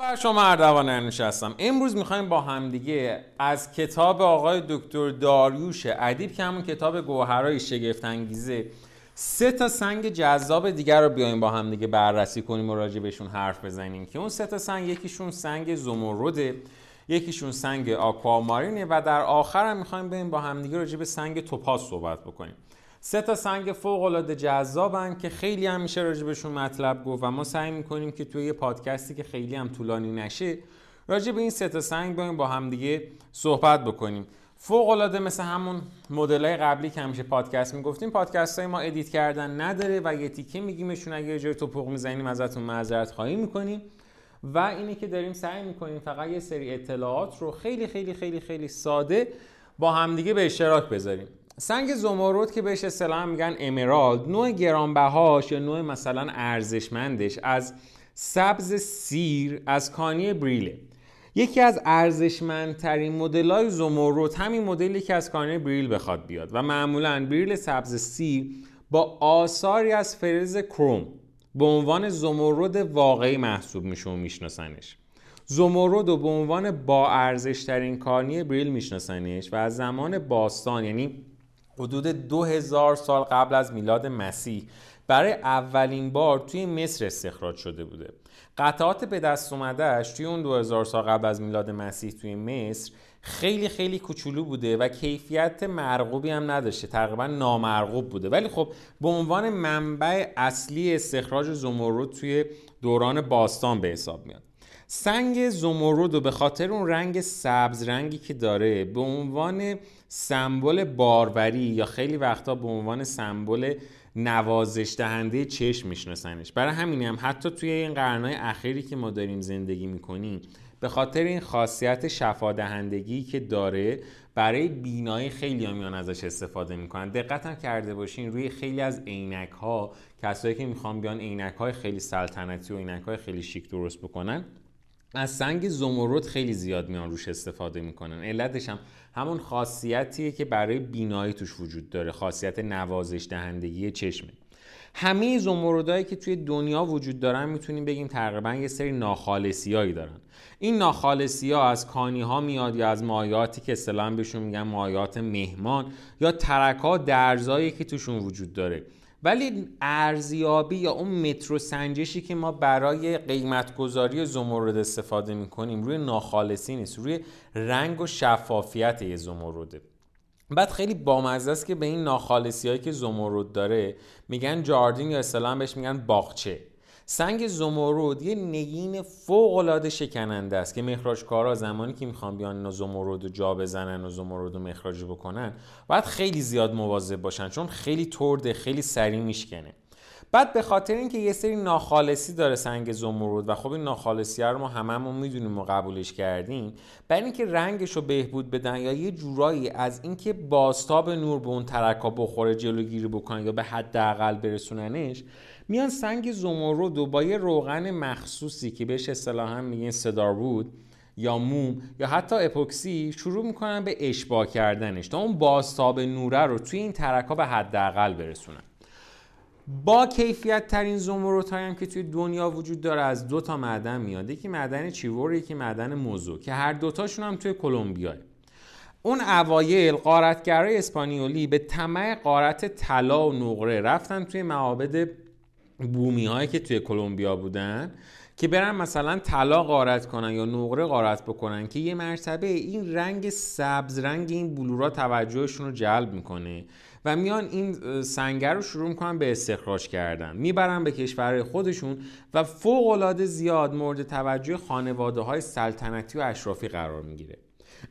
بر شما اردوان هستم. امروز می‌خوایم با همدیگه از کتاب آقای دکتر داریوش ادیب که همون کتاب گوهرای شگفت انگیزه سه تا سنگ جذاب دیگر رو بیایم با همدیگه بررسی کنیم و راجع بهشون حرف بزنیم. که اون سه تا سنگ یکیشون سنگ زمرده یکیشون سنگ آکوامارینه و در آخر هم می‌خوایم بریم با همدیگه راجع به سنگ توپاز صحبت بکنیم. سه تا سنگ فوق العاده جذابن که خیلی هم میشه راجبشون مطلب گفت و ما سعی می‌کنیم که توی یه پادکستی که خیلی هم طولانی نشه راجع به این سه تا سنگ با همدیگه صحبت بکنیم. فوق العاده مثل همون مدل قبلی که همیشه پادکست می‌گفتیم پادکست های ما edit کردن نداره و یه تیکه میگیمشون اگه یه جای تپق می‌زنیم ازتون معذرت خواهی می‌کنیم. و اینه که داریم سعی می‌کنیم فقط یه سری اطلاعات رو خیلی خیلی خیلی خیلی ساده با همدیگه به اشتراک بذاریم. سنگ زمرد که بهش اصطلاحا میگن emerald نوع گرانبهاش یا نوع مثلا ارزشمندش از سبز سیر از کانی بریله یکی از ارزشمندترین مدل های زمرد همین مدلی که از کانی بریل بخواد بیاد و معمولا بریل سبز سیر با آثاری از فرز کروم به عنوان زمرد واقعی محسوب میشه و میشناسنش. زمرد رو به عنوان با ارزش ترین کانی بریل میشناسنش و از زمان باستان یعنی حدود 2000 سال قبل از میلاد مسیح. برای اولین بار توی مصر استخراج شده بوده. قطعات به دست اومدهش توی اون 2000 سال قبل از میلاد مسیح توی مصر خیلی خیلی کوچولو بوده و کیفیت مرغوبی هم نداشته. تقریبا نامرغوب بوده. ولی خب به عنوان منبع اصلی استخراج زمرد توی دوران باستان به حساب میاد. سنگ زمرد و به خاطر اون رنگ سبز رنگی که داره به عنوان سمبل باروری یا خیلی وقتا به عنوان سمبل نوازش دهنده چشم میشناسنش. برای همین هم حتی توی این قرنهای اخیری که ما داریم زندگی می‌کنیم به خاطر این خاصیت شفا دهندگی که داره برای بینایی خیلی میان ازش استفاده می‌کنن. دقت کرده باشین روی خیلی از عینک ها کسایی که می‌خوان بیان عینک های خیلی سلطنتی و عینک های خیلی شیک درست بکنن از سنگ زمرد خیلی زیاد میان روش استفاده می‌کنن. علتش هم همون خاصیتیه که برای بینایی توش وجود داره. خاصیت نوازش دهندگی چشمه. همه زمردهایی که توی دنیا وجود دارن می‌تونیم بگیم تقریبا یه سری ناخالصیایی دارن. این ناخالصی از کانی ها میاد یا از مایاتی که اصطلاحا بهشون میگن مایات مهمان یا ترک ها درزایی که توشون وجود داره. ولی ارزیابی یا اون مترو سنجشی که ما برای قیمت گذاری زمرد استفاده می‌کنیم روی ناخالصی نیست روی رنگ و شفافیت یه زمرده. بعد خیلی بامزه است که به این ناخالصی هایی که زمرد داره میگن جاردین یا اصطلاحا بهش میگن باغچه. سنگ زمرد یه نگین فوق العاده شکننده است که مخراجکارا زمانی که می‌خوان بیان زمرد رو جا بزنن و زمرد رو مخراج بکنن باید خیلی زیاد مواظب باشن چون خیلی ترده خیلی سریع میشکنه. بعد به خاطر اینکه یه سری ناخالصی داره سنگ زمرد و خب این ناخالصی رو ما هممون می‌دونیم و قبولش کردیم برای اینکه رنگش رو بهبود بدن یا یه جورایی از اینکه باستاب نور به اون ترکا بخوره جلوگیری بکنن یا به حداقل برسوننش میان سنگ زمرد و با یه روغن مخصوصی که بهش اصطلاحا میگن صدار بود یا موم یا حتی اپوکسی شروع می‌کنن به اشباه کردنش تا اون باستاب نوره رو توی این ترک ها به حداقل برسونن. با کیفیت ترین زمرد هم که توی دنیا وجود داره از دو تا معدن میاد. یکی معدن چیور یکی معدن موزو که هر دوتاشون هم توی کلمبیاه اون اوایل قارتگرای اسپانیولی به طمع قارت طلا و نقره رفتن توی معابد بومی هایی که توی کلمبیا بودن که برن مثلا طلا غارت کنن یا نقره غارت بکنن که یه مرتبه این رنگ سبز رنگ این بلورا توجهشون رو جلب می‌کنه. و میان این سنگر رو شروع می‌کنن به استخراج کردن. می‌برن به کشور خودشون و فوق العاده زیاد مورد توجه خانواده های سلطنتی و اشرافی قرار می‌گیره.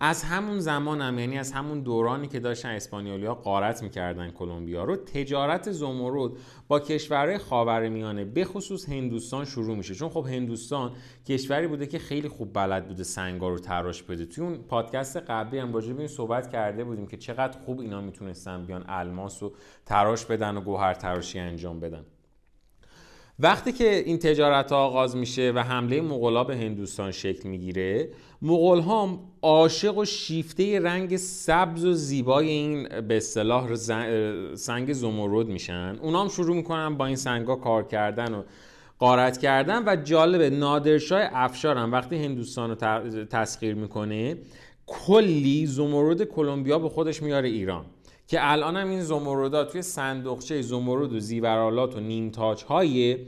از همون زمان هم یعنی از همون دورانی که داشتن اسپانیولیا قارت می‌کردن کلمبیا رو تجارت زمرد با کشورهای خاورمیانه به خصوص هندوستان شروع میشه. چون خب هندوستان کشوری بوده که خیلی خوب بلد بوده سنگا رو تراش بده. توی اون پادکست قبلی هم راجع این صحبت کرده بودیم که چقدر خوب اینا می‌تونستن بیان الماس رو تراش بدن و گوهر تراشی انجام بدن. وقتی که این تجارت ها آغاز میشه و حمله مغلا به هندوستان شکل می‌گیره مغول ها عاشق و شیفته رنگ سبز و زیبای این به اصطلاح سنگ زمرد میشن. اونا هم شروع می‌کنن با این سنگ ها کار کردن و قارت کردن و جالبه نادرشاه افشار هم وقتی هندوستان رو تسخیر می‌کنه کلی زمرد کلمبیا به خودش میاره ایران. که الان هم این زمردها توی صندوقچه زمرد و زیورالات و نیمتاج هایی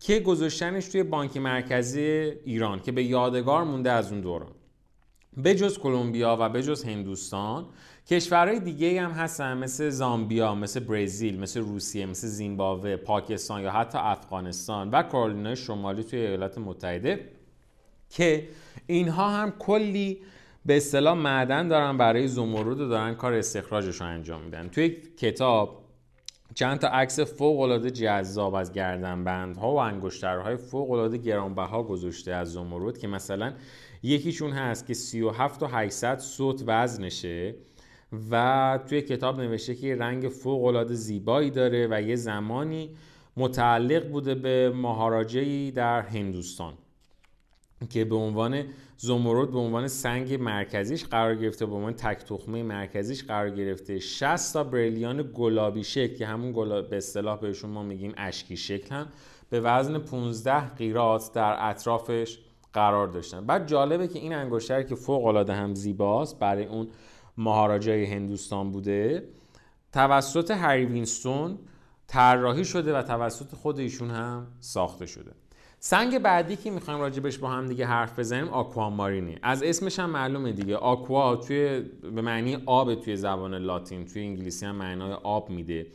که گذاشتنش توی بانک مرکزی ایران که به یادگار مونده از اون دوران. به جز کلمبیا و به جز هندوستان کشورهای دیگه هم هستن مثل زامبیا، مثل برزیل، مثل روسیه، مثل زیمبابوه، پاکستان یا حتی افغانستان و کارولینای شمالی توی ایالات متحده که اینها هم کلی به اصطلاح معدن دارن برای زمرد و دارن کار استخراجش رو انجام میدن. توی کتاب چند تا عکس فوق العاده جذاب از گردنبندها و انگشترهای فوق العاده گرانبها گذاشته از زمرد که مثلا یکیشون هست که 37 تا 800 صوت وزنشه و توی کتاب نوشته که رنگ فوق العاده زیبایی داره و یه زمانی متعلق بوده به مهاراجهی در هندوستان. که به عنوان زمرد به عنوان سنگ مرکزیش قرار گرفته به عنوان تک تخمه مرکزیش قرار گرفته. 60 تا بریلیان گلابی شکل که همون گلاب به اصطلاح بهشون ما میگیم اشکی شکل هم به وزن 15 قیراط در اطرافش قرار داشتن. بعد جالبه که این انگشتر که فوق العاده هم زیباست برای اون مهاراجای هندوستان بوده توسط هری وینستون طراحی شده و توسط خود ایشون هم ساخته شده. سنگ بعدی که می‌خوایم راجبش با هم دیگه حرف بزنیم؟ آکوامارینی از اسمش هم معلومه دیگه. آکوا توی به معنی آب توی زبان لاتین توی انگلیسی هم معنای آب میده.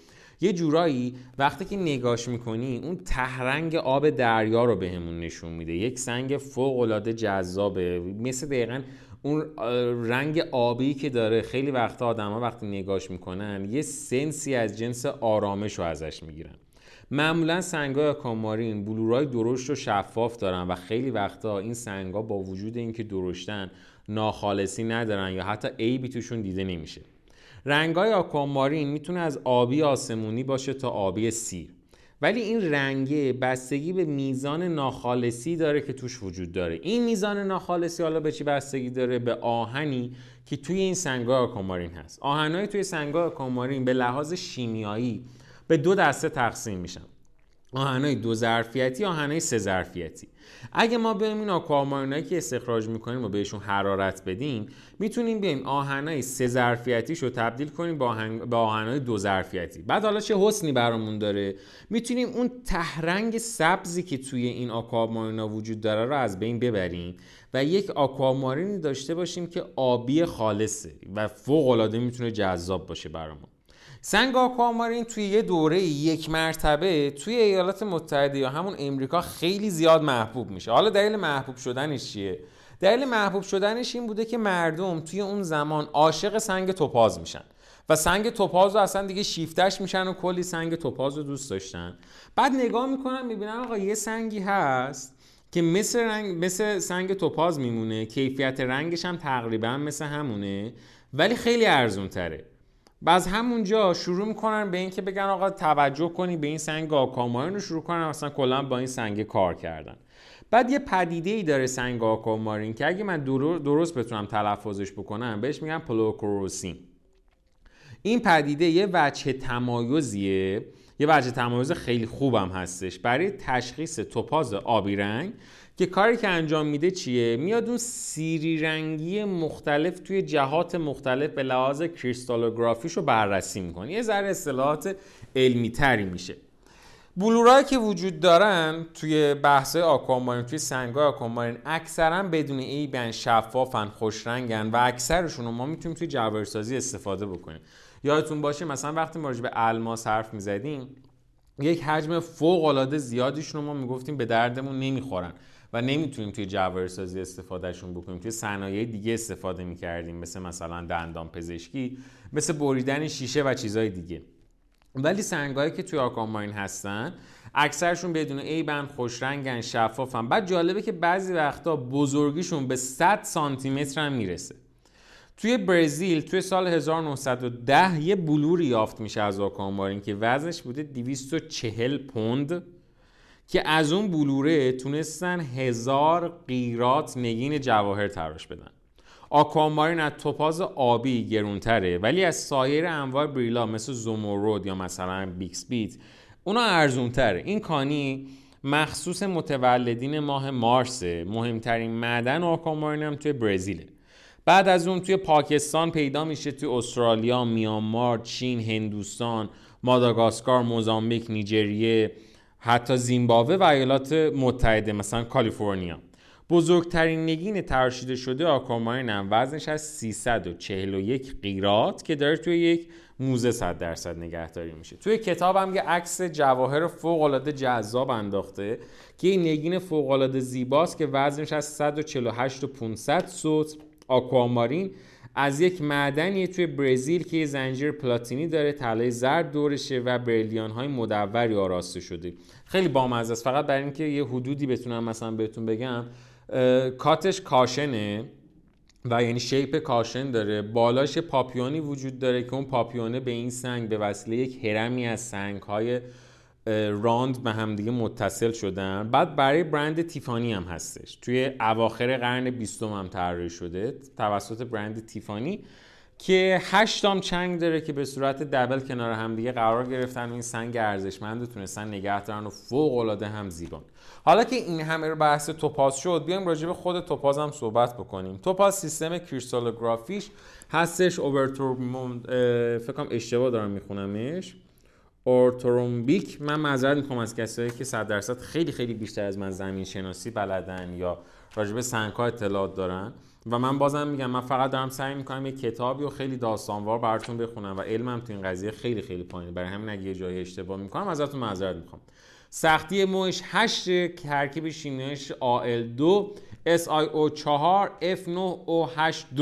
یه جورایی وقتی که نگاش می‌کنی اون تهرنگ آب دریا رو بهمون نشون میده. یک سنگ فوق العاده جذابه. مثل دقیقا اون رنگ آبی که داره. خیلی وقتا آدما وقتی نگاش می‌کنن یه سنسی از جنس آرامش رو ازش می‌گیرن. معمولا سنگای آکامارین بلورای درشت و شفاف دارن و خیلی وقتا این سنگا با وجود اینکه درشتن ناخالصی ندارن یا حتی عیبی توشون دیده نمیشه. رنگای آکوامارین می‌تونه از آبی آسمونی باشه تا آبی سیر. ولی این رنگه بستگی به میزان ناخالصی داره که توش وجود داره. این میزان ناخالصی حالا به چی بستگی داره؟ به آهنی که توی این سنگای آکوامارین هست. آهنهای توی سنگای آکوامارین به لحاظ شیمیایی به دو دسته تقسیم میشن آهنای دو ظرفیتی آهنای سه ظرفیتی. اگه ما بیایم این آکوامارینایی که استخراج می‌کنیم و بهشون حرارت بدیم می‌تونیم بیایم آهنای سه ظرفیتیش تبدیل کنیم با آهن... به آهنای دو ظرفیتی. بعد حالا چه حسنی برامون داره؟ می‌تونیم اون تهرنگ سبزی که توی این آکوامارینا وجود داره رو از بین ببریم و یک آکوامارینی داشته باشیم که آبی خالصه و فوق العاده می‌تونه جذاب باشه برامون. سنگ آکوامارین توی یه دوره یک مرتبه توی ایالات متحده یا همون امریکا خیلی زیاد محبوب میشه. حالا دلیل محبوب شدنش چیه؟ دلیل محبوب شدنش این بوده که مردم توی اون زمان عاشق سنگ توپاز میشن و سنگ توپاز رو اصلا دیگه شیفتش میشن و کلی سنگ توپاز رو دوست داشتن. بعد نگاه می‌کنن می‌بینن آقا یه سنگی هست که مثل, رنگ، مثل سنگ توپاز میمونه. کیفیت رنگش هم تقریبا مثل همونه ولی خیلی ارزون تره بعد همونجا شروع می‌کنن به اینکه بگن آقا توجه کنی به این سنگ آکامارین رو شروع کنن مثلا کلا با این سنگ کار کردن. بعد یه پدیده ای داره سنگ آکامارین که اگه من درست بتونم تلفظش بکنم بهش میگن پلوکروسین. این پدیده یه وجه تمایزیه. یه وجه تمایز خیلی خوبم هستش. برای تشخیص توپاز آبی رنگ که کاری که انجام میده چیه؟ میاد اون سیری رنگی مختلف توی جهات مختلف به لحاظ کریستالوگرافیش رو بررسی می‌کنه. یه ذره اصطلاحات علمی تری میشه. بلورایی که وجود دارن توی بحث آکوامارین توی سنگای آکوامارین اکثرا بدون ایبن شفافن خوش رنگن و اکثرشون رو ما می‌تونیم توی جواهرسازی استفاده بکنیم. یادتون باشه مثلا وقتی ما به الماس حرف می‌زدیم یک حجم فوق العاده زیادیشون رو ما می‌گفتیم به دردمون نمی‌خورن و نمی‌تونیم توی جواهرسازی استفادهشون بکنیم. توی صنایع دیگه استفاده می‌کردیم مثل مثلا دندان پزشکی مثل بریدن شیشه و چیزهای دیگه. ولی سنگایی که توی آکامارین هستن اکثرشون بدون ایبن خوش رنگن شفافن. بعد جالبه که بعضی وقتا بزرگیشون به 100 سانتی متر هم می‌رسه. توی برزیل توی سال 1910 یه بلوری یافت میشه از آکامارین که وزنش بوده 240 پوند که از اون بلوره تونستن هزار قیرات نگین جواهر تراش بدن. آکوامارین از توپاز آبی گرونتره ولی از سایر انواع بریلا مثل زومورود یا مثلا بیکس بیت اونا ارزونتره. این کانی مخصوص متولدین ماه مارس مهمترین معدن آکوامارین هم توی برزیله. بعد از اون توی پاکستان پیدا میشه توی استرالیا، میانمار، چین، هندوستان، ماداگاسکار، موزامبیک، نیجریه، حتی زیمبابوه و ایالات متحده مثلا کالیفرنیا. بزرگترین نگین تراشیده شده آکوامارین هم وزنش از 341 قیرات که داره توی یک موزه 100 درصد نگهداری میشه. توی کتاب هم یه عکس جواهر فوق العاده جذاب انداخته که این نگین فوق العاده زیباست که وزنش از 148 و 500 سوت آکوامارین از یک معدنی توی برزیل که زنجیر پلاتینی داره طلای زرد دورشه و برلیان های مدوری آراسته شده. خیلی بامزه است. فقط برای اینکه یه حدودی بتونم مثلا بهتون بگم کاتش کاشنه و یعنی شیپ کاشن داره. بالاش پاپیونی وجود داره که اون پاپیونه به این سنگ به وسیله یک هرمی از سنگ های راند به همدیگه متصل شدن. بعد برای برند تیفانی هم هستش. توی اواخر قرن بیستم هم طراحی شده توسط برند تیفانی که هشتام چنگ داره که به صورت دبل کنار همدیگه قرار گرفتن و این سنگ ارزشمند رو تونستن نگه دارن و فوق العاده هم زیبان. حالا که این همه رو بحث توپاز شد بیایم راجع به خود توپاز هم صحبت بکنیم. توپاز سیستم کریستالوگرافیش هستش اوورتور فکر کنم اشتباه دارم میخونمش. اورترومبیک من معذرت می‌خوام از کسایی که 100 درصد خیلی خیلی بیشتر از من زمین شناسی بلدن یا راجب سنگ ها اطلاعات دارن. و من بازم میگم من فقط دارم سعی می‌کنم یه کتابی و خیلی داستانوار براتون بخونم و علمم تو این قضیه خیلی خیلی پایینه. برای همین اگه یه جایی اشتباه می‌کنم ازتون معذرت می‌خوام. سختی موش 8 ترکیب شیمیاییش AL2 SiO4 F9O82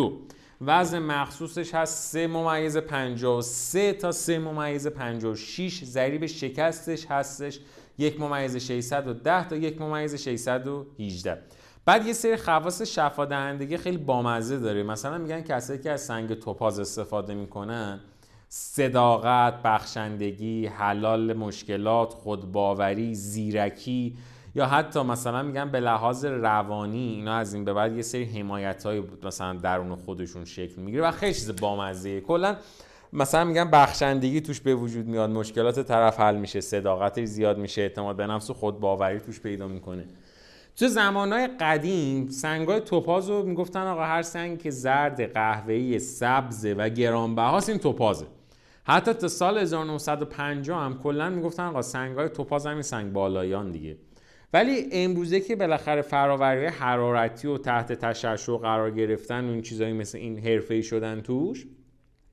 وزن مخصوصش هست 3 ممیز 53 تا 3 ممیز 56 ضریب شکستش هستش. یک ممیز 610 تا یک ممیز 618 بعد یه سری خواص شفا دهندگی خیلی بامزه داره. مثلا میگن کسایی که از سنگ توپاز استفاده می‌کنن صداقت، بخشندگی، حلال مشکلات، خودباوری، زیرکی یا حتی مثلا میگن به لحاظ روانی اینا از این به بعد یه سری حمایت های مثلا درون خودشون شکل می‌گیره و خیلی چیز بامزه کلا مثلا میگن بخشندگی توش به وجود میاد مشکلات طرف حل میشه صداقتش زیاد میشه اعتماد به نفس و خودباوری توش پیدا می‌کنه. تو زمانهای قدیم سنگای توپاز رو می‌گفتن آقا هر سنگ که زرد قهوه‌ای سبز و گرانبهاست این توپازه. حتی تا سال 1950 هم کلا می‌گفتن آقا سنگای توپاز همین سنگ طلایی‌ان دیگه. ولی امروزه که بالاخره فراوری حرارتی و تحت تشعشع قرار گرفتن و این چیزایی مثل این حرفه‌ای شدن توش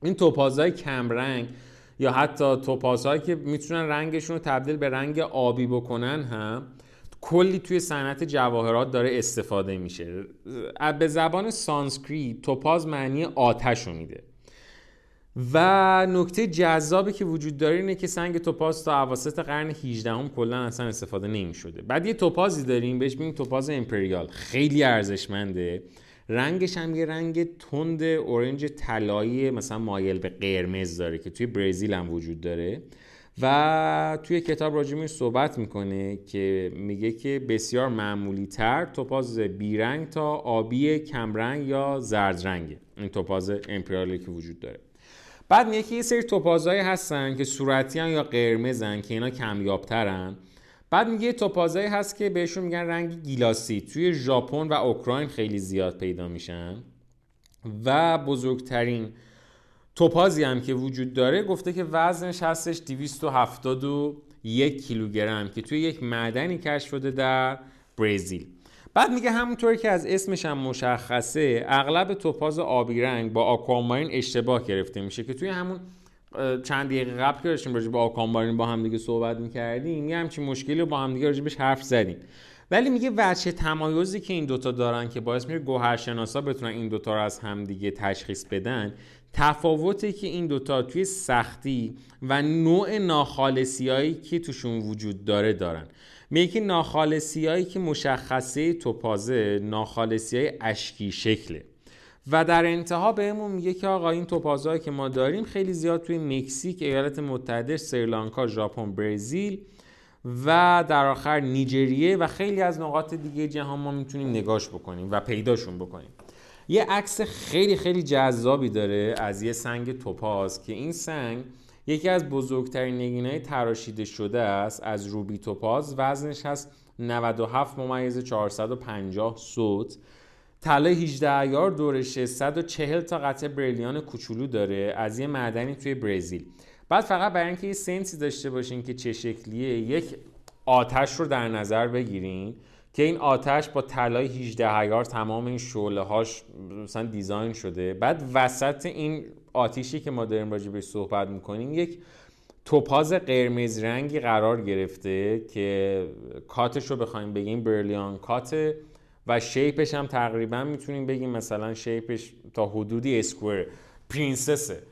این توپازهای کمرنگ یا حتی توپازهایی که می‌تونن رنگشون رو تبدیل به رنگ آبی بکنن هم کلی توی صنعت جواهرات داره استفاده میشه. به زبان سانسکریت توپاز معنی آتش رو میده. و نکته جذابی که وجود داره اینه که سنگ توپاز تا اواسط قرن 18 هم کلا اصلا استفاده نمی شده بعد یه توپازی داریم بهش میگیم توپاز امپریال. خیلی ارزشمنده. رنگش هم یه رنگ تند اورنج طلایی مثلا مایل به قرمز داره که توی برزیل هم وجود داره. و توی کتاب راجع صحبت می‌کنه که میگه که بسیار معمولی تر توپاز بیرنگ تا آبی کمرنگ یا زرد رنگه این توپاز امپریالی که وجود داره. بعد میگه که یه سری توپازهایی هستن که صورتی یا قرمزن که اینا کمیابترن. بعد میگه توپازهایی هست که بهشون میگن رنگ گیلاسی. توی ژاپن و اوکراین خیلی زیاد پیدا میشن. و بزرگترین توپازی هم که وجود داره گفته که وزنش هستش 271 کیلوگرم که توی یک معدنی کشف شده در برزیل. بعد میگه همونطوری که از اسمش هم مشخصه اغلب توپاز آبی رنگ با آکوامارین اشتباه گرفته میشه که توی همون چند دقیقه قبل که داشتیم راجع به با هم دیگه صحبت می‌کردیم یه همچین مشکلی با هم دیگه راجبش حرف زدیم. ولی میگه وجه تمایزی که این دوتا دارن که باعث میشه گوهرشناسا بتونن این دوتا رو از همدیگه تشخیص بدن تفاوتی که این دوتا توی سختی و نوع ناخالصی که توشون وجود داره دارن. میگه ناخالصی هایی که مشخصه توپازه ناخالصی های اشکی شکله. و در انتها بهمون میگه که آقا این توپازهایی که ما داریم خیلی زیاد توی مکزیک ایالات متحده سریلانکا ژاپن برزیل و در آخر نیجریه و خیلی از نقاط دیگه جهان ما می‌تونیم نگاش بکنیم و پیداشون بکنیم. یه عکس خیلی خیلی جذابی داره از یه سنگ توپاز که این سنگ یکی از بزرگترین نگینهای تراشیده شده است از روبی توپاز وزنش هست 97 ممیز 450 سوت طلای 18 ایار دورشه 140 تا قطع بریلیان کوچولو داره. از یه معدنی توی برزیل. بعد فقط برای اینکه یه سنسی داشته باشین که چه شکلیه یک آتش رو در نظر بگیرین که این آتش با طلای 18 ایار تمام این شعله هاش مثلا دیزاین شده. بعد وسط این آتیشی که ما داریم راجع بهش صحبت می‌کنیم یک توپاز قرمز رنگی قرار گرفته که cut ش رو بخوایم بگیم brilliant cut و شیپش هم تقریبا می‌تونیم بگیم مثلا شیپش تا حدودی square princess ه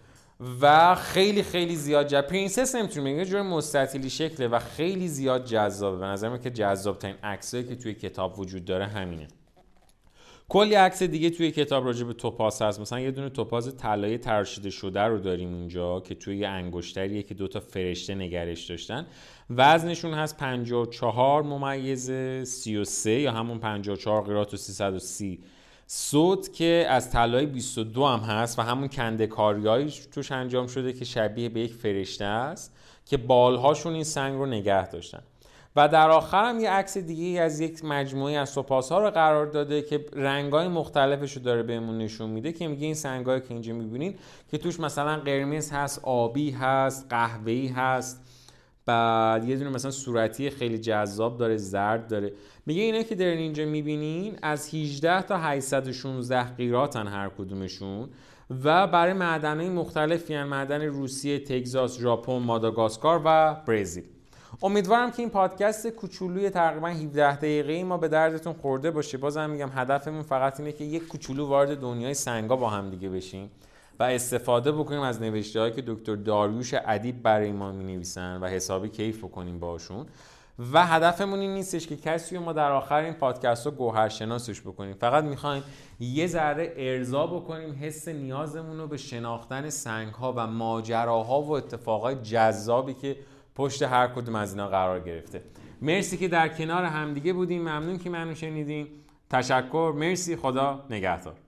و خیلی خیلی زیاد جذاب princess نمی‌تونیم بگیم جور مستطیلی شکله و خیلی زیاد جذابه. به نظر که جذاب ترین عکسایی که توی کتاب وجود داره همینه. کلی عکس دیگه توی کتاب راجع به توپاز هست. مثلا یه دونه توپاز طلایی تراشیده شده رو داریم اونجا که توی یه انگشتریه که دوتا فرشته نگرش داشتن. وزنشون هست 54 ممیز 33 یا همون 54 قرات و 330 صوت که از طلای 22 هم هست و همون کنده کاریایی توش انجام شده که شبیه به یک فرشته است که بالهاشون این سنگ رو نگه داشتن. و در آخر هم یه عکس دیگه از یک مجموعه از سپاس ها رو قرار داده که رنگای مختلفش رو داره بهمون نشون میده که میگه این سنگایی که اینجا می‌بینین که توش مثلا قرمز هست آبی هست قهوه‌ای هست. بعد یه دونه مثلا صورتی خیلی جذاب داره زرد داره. میگه اینا که دارین اینجا می‌بینین از 18 تا 816 قیراتن هر کدومشون و برای معدنهای مختلفی هن معدن روسیه، تگزاس، ژاپن، ماداگاسکار و برزیل. امیدوارم که این پادکست کوچولوی تقریبا 17 دقیقه ما به دردتون خورده باشه. بازم میگم هدفمون فقط اینه که یک کوچولو وارد دنیای سنگا با هم دیگه بشیم و استفاده بکنیم از نوشته هایی که دکتر داریوش ادیب برای ما می نویسن و حسابی کیف بکنیم باشون و هدفمون این نیستش که کسی رو ما در آخر این پادکست رو گوهرشناسش بکنیم. فقط می‌خوایم یه ذره ارضا بکنیم حس نیازمون رو به شناختن سنگ ها و ماجراها و اتفاقای جذابی که پشت هر کدوم از اینا قرار گرفته. مرسی که در کنار همدیگه بودیم. ممنون که منو شنیدین. تشکر. مرسی. خدا نگهدار.